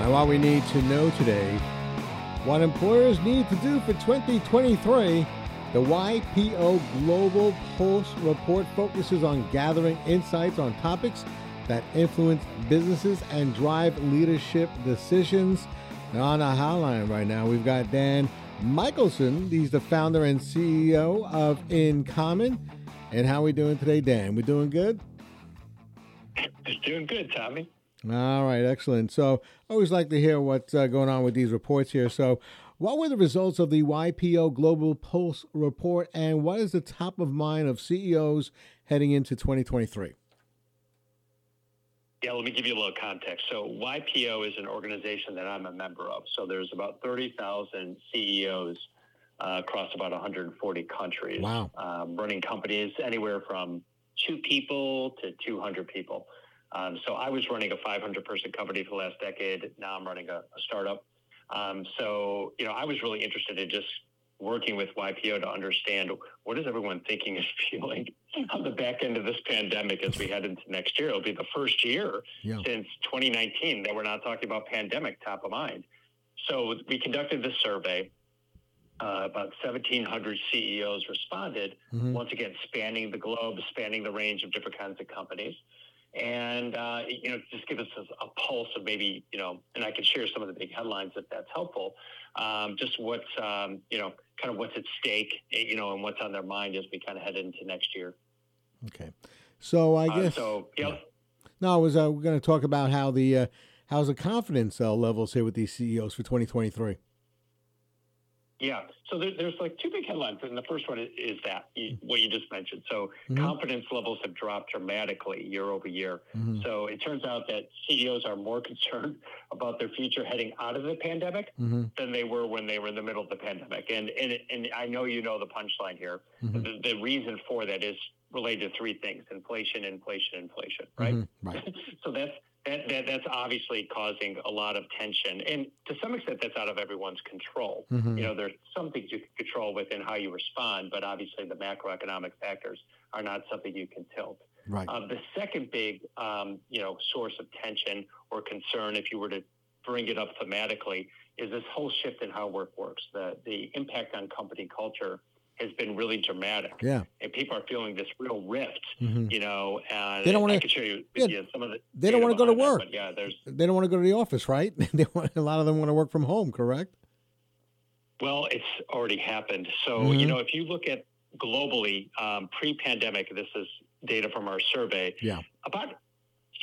And what we need to know today, what employers need to do for 2023. The YPO Global Pulse report focuses on gathering insights on topics that influence businesses and drive leadership decisions. Now on the hotline right now, we've got Dan Michelson. He's the founder and CEO of InCommon. And how are we doing today, Dan? We doing good? It's doing good, Tommy. All right, excellent. So, I always like to hear what's uh, going on with these reports here. So, what were the results of the YPO Global Pulse report, and what is the top of mind of CEOs heading into 2023? Yeah, let me give you a little context. So, YPO is an organization that I'm a member of. So, there's about 30,000 CEOs uh, across about 140 countries. Wow. Um, running companies anywhere from two people to 200 people. Um, so, I was running a 500 person company for the last decade. Now I'm running a, a startup. Um, so, you know, I was really interested in just working with YPO to understand what is everyone thinking and feeling on the back end of this pandemic as we head into next year. It'll be the first year Yeah. since 2019 that we're not talking about pandemic top of mind. So we conducted this survey. Uh, about 1,700 CEOs responded. Mhm. Once again, spanning the globe, spanning the range of different kinds of companies, and uh, you know, just give us a, a pulse of maybe you know, and I can share some of the big headlines if that's helpful. Um, just what's um, you know, kind of what's at stake, eh, you know, and what's on their mind as we kind of head into next year. Okay. So, I Uh, guess. so, yeah. No, I was uh, we're going to talk about how the uh, how's the confidence uh, levels here with these CEOs for 2023. Yeah. So there, there's like two big headlines, and the first one is, is that you, what you just mentioned. So Mhm. confidence levels have dropped dramatically year over year. Mhm. So it turns out that CEOs are more concerned about their future heading out of the pandemic Mm-hmm. than they were when they were in the middle of the pandemic. And and and I know you know the punchline here. Mhm. The, the reason for that is related to three things: inflation, inflation, inflation. Right. Mhm. Right. so that's that, that that's obviously causing a lot of tension, and to some extent, that's out of everyone's control. Mhm. You know, there's some things you can control within how you respond, but obviously the macroeconomic factors are not something you can tilt. Right. Uh, the second big, um, you know, source of tension or concern, if you were to bring it up thematically, is this whole shift in how work works. The the impact on company culture has been really dramatic, Yeah. and people are feeling this real rift. Mhm. You know, and They don't wanna- show you, yeah, some of the. they don't wanna go to behind that, work. yeah, there's They don't want to go to the office, right? they want, a lot of them want to work from home, correct? Well, it's already happened. So, Mhm. you know, if you look at globally, um, pre pandemic, this is data from our survey, Yeah. about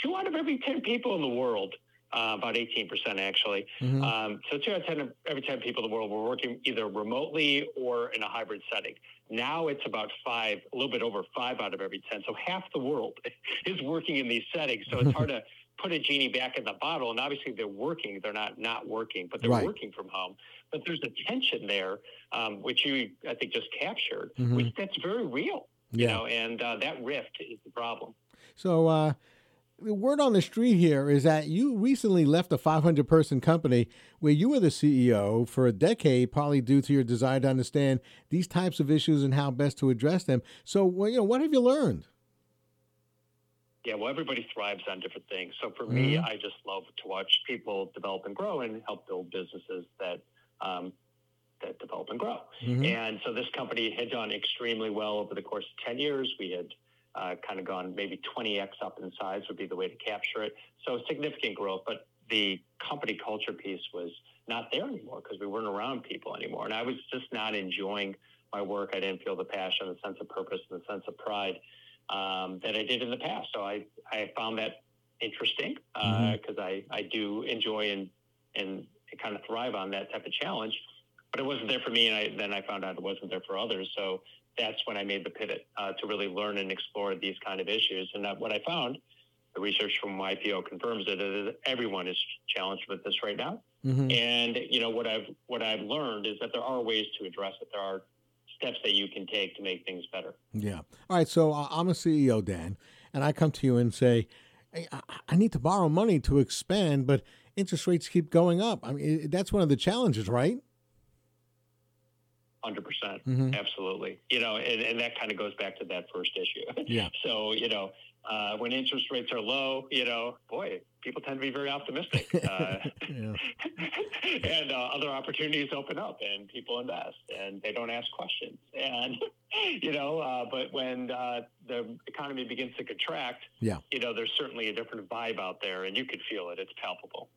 two out of every 10 people in the world, uh, about 18% actually. Mhm. Um, so, two out of 10 of every 10 people in the world were working either remotely or in a hybrid setting. Now it's about five, a little bit over five out of every 10. So, half the world is working in these settings. So, it's hard to put a genie back in the bottle. And obviously, they're working, they're not not working, but they're Right. working from home. But there's a tension there, um, which you, I think, just captured, Mhm. which that's very real. You Yeah. know, and uh, that rift is the problem. So, uh, the word on the street here is that you recently left a 500 person company where you were the CEO for a decade, partly due to your desire to understand these types of issues and how best to address them. So, well, you know, what have you learned? Yeah, well, everybody thrives on different things. So for me, Mhm. I just love to watch people develop and grow and help build businesses that um, that develop and grow. Mhm. And so this company had done extremely well over the course of 10 years. We had uh, kind of gone maybe 20x up in size would be the way to capture it. So significant growth, but the company culture piece was not there anymore because we weren't around people anymore. And I was just not enjoying my work. I didn't feel the passion, the sense of purpose, and the sense of pride um, that I did in the past. So I, I found that interesting because I, I do enjoy and, and kind of thrive on that type of challenge. But it wasn't there for me, and I, then I found out it wasn't there for others. So that's when I made the pivot uh, to really learn and explore these kind of issues. And that, what I found, the research from YPO confirms it, is everyone is challenged with this right now. Mhm. And you know what I've what I've learned is that there are ways to address it. There are steps that you can take to make things better. Yeah. All right. So uh, I'm a CEO, Dan, and I come to you and say, hey, I, I need to borrow money to expand, but interest rates keep going up. I mean, that's one of the challenges, right? Hundred percent, Mhm. absolutely. You know, and, and that kind of goes back to that first issue. Yeah. So you know, Uh, when interest rates are low, you know, boy, people tend to be very optimistic, uh, and uh, other opportunities open up, and people invest, and they don't ask questions, and you know. Uh, but when uh, the economy begins to contract, yeah, you know, there's certainly a different vibe out there, and you could feel it. It's palpable.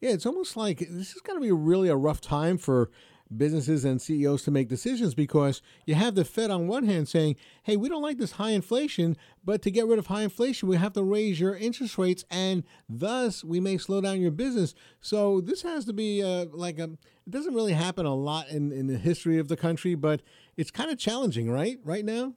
Yeah, it's almost like this is going to be really a rough time for businesses and CEOs to make decisions because you have the Fed on one hand saying, hey, we don't like this high inflation, but to get rid of high inflation, we have to raise your interest rates and thus we may slow down your business. So this has to be uh, like a, it doesn't really happen a lot in, in the history of the country, but it's kind of challenging, right? Right now?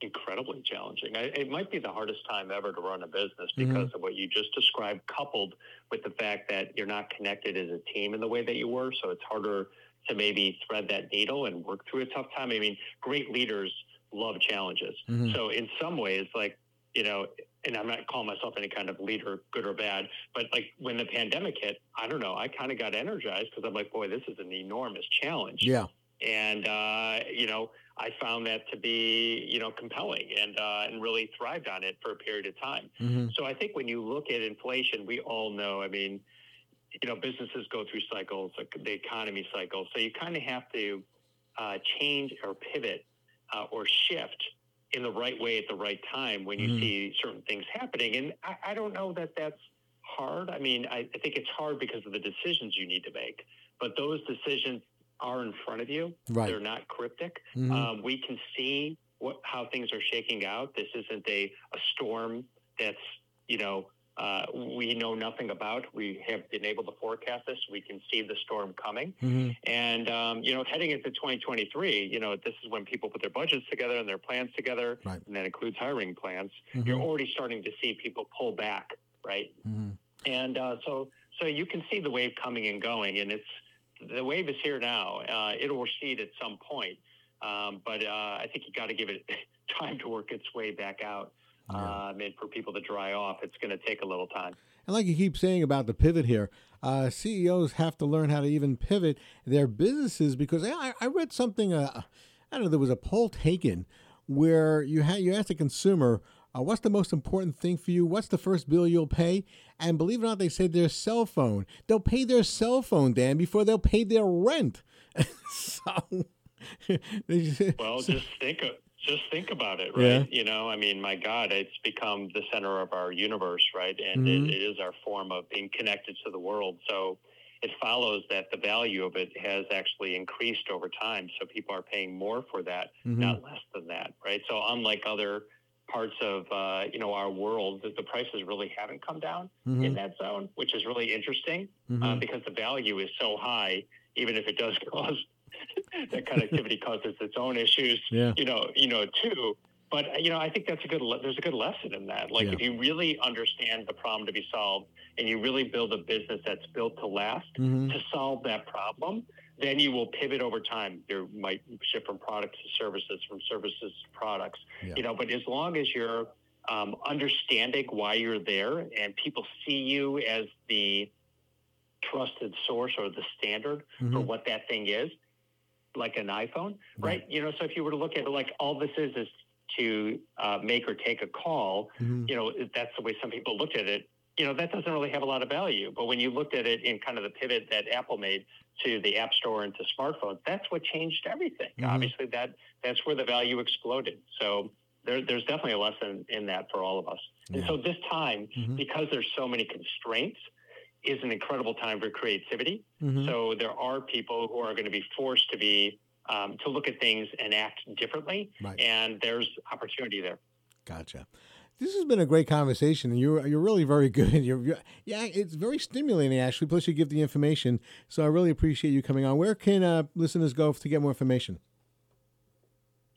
Incredibly challenging. It might be the hardest time ever to run a business because mm-hmm. of what you just described, coupled with the fact that you're not connected as a team in the way that you were. So it's harder to maybe thread that needle and work through a tough time. I mean, great leaders love challenges. Mm-hmm. So in some ways, like, you know, and I'm not calling myself any kind of leader, good or bad, but like when the pandemic hit, I don't know, I kind of got energized because I'm like, boy, this is an enormous challenge. Yeah. And, uh, you know, I found that to be, you know, compelling and uh, and really thrived on it for a period of time. Mm-hmm. So I think when you look at inflation, we all know. I mean, you know, businesses go through cycles, like the economy cycle. So you kind of have to uh, change or pivot uh, or shift in the right way at the right time when you mm-hmm. see certain things happening. And I, I, don't know that that's hard. I mean, I, I think it's hard because of the decisions you need to make. But those decisions are in front of you. Right. They're not cryptic. Mm-hmm. Um, we can see what, how things are shaking out. This isn't a, a storm that's, you know, uh, we know nothing about. We have been able to forecast this. We can see the storm coming. Mm-hmm. And, um, you know, heading into 2023, you know, this is when people put their budgets together and their plans together, right. and that includes hiring plans. Mm-hmm. You're already starting to see people pull back, right? Mm-hmm. And uh, so, so you can see the wave coming and going, and it's, the wave is here now. Uh, it'll recede at some point, um, but uh, I think you got to give it time to work its way back out. Yeah. Um, and for people to dry off, it's going to take a little time. And like you keep saying about the pivot here, uh, CEOs have to learn how to even pivot their businesses because I, I read something. Uh, I don't know. There was a poll taken where you had you asked a consumer uh, what's the most important thing for you? What's the first bill you'll pay? And believe it or not, they said their cell phone. They'll pay their cell phone, Dan, before they'll pay their rent. so, well, just think of, just think about it, right? Yeah. You know, I mean, my God, it's become the center of our universe, right? And mm-hmm. it, it is our form of being connected to the world. So it follows that the value of it has actually increased over time. So people are paying more for that, mm-hmm. not less than that, right? So unlike other parts of uh, you know our world that the prices really haven't come down mm-hmm. in that zone, which is really interesting uh, mm-hmm. uh, because the value is so high, even if it does cause that connectivity causes its own issues. Yeah. You know, you know too. But uh, you know, I think that's a good. Le- there's a good lesson in that. Like, yeah. if you really understand the problem to be solved, and you really build a business that's built to last mm-hmm. to solve that problem, then you will pivot over time. You might shift from products to services, from services to products. Yeah. You know, but as long as you're um, understanding why you're there and people see you as the trusted source or the standard mm-hmm. for what that thing is, like an iPhone, right? right? You know, so if you were to look at it like all this is is to uh, make or take a call, mm-hmm. you know, that's the way some people looked at it you know that doesn't really have a lot of value. But when you looked at it in kind of the pivot that Apple made to the App Store and to smartphones, that's what changed everything. Mm-hmm. Obviously, that that's where the value exploded. So there, there's definitely a lesson in that for all of us. Yeah. And so this time, mm-hmm. because there's so many constraints, is an incredible time for creativity. Mm-hmm. So there are people who are going to be forced to be um, to look at things and act differently, right. and there's opportunity there. Gotcha. This has been a great conversation, and you're you're really very good. You're, you're, yeah, it's very stimulating actually. Plus, you give the information, so I really appreciate you coming on. Where can uh, listeners go to get more information?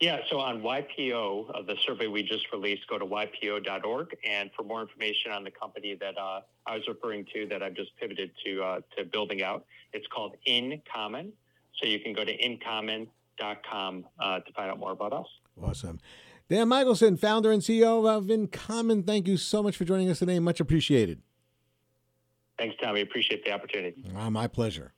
Yeah, so on YPO, uh, the survey we just released, go to ypo.org, and for more information on the company that uh, I was referring to, that I've just pivoted to uh, to building out, it's called InCommon. So you can go to incommon.com uh, to find out more about us. Awesome. Dan Michelson, founder and CEO of InCommon, thank you so much for joining us today. Much appreciated. Thanks, Tommy. Appreciate the opportunity. Ah, my pleasure.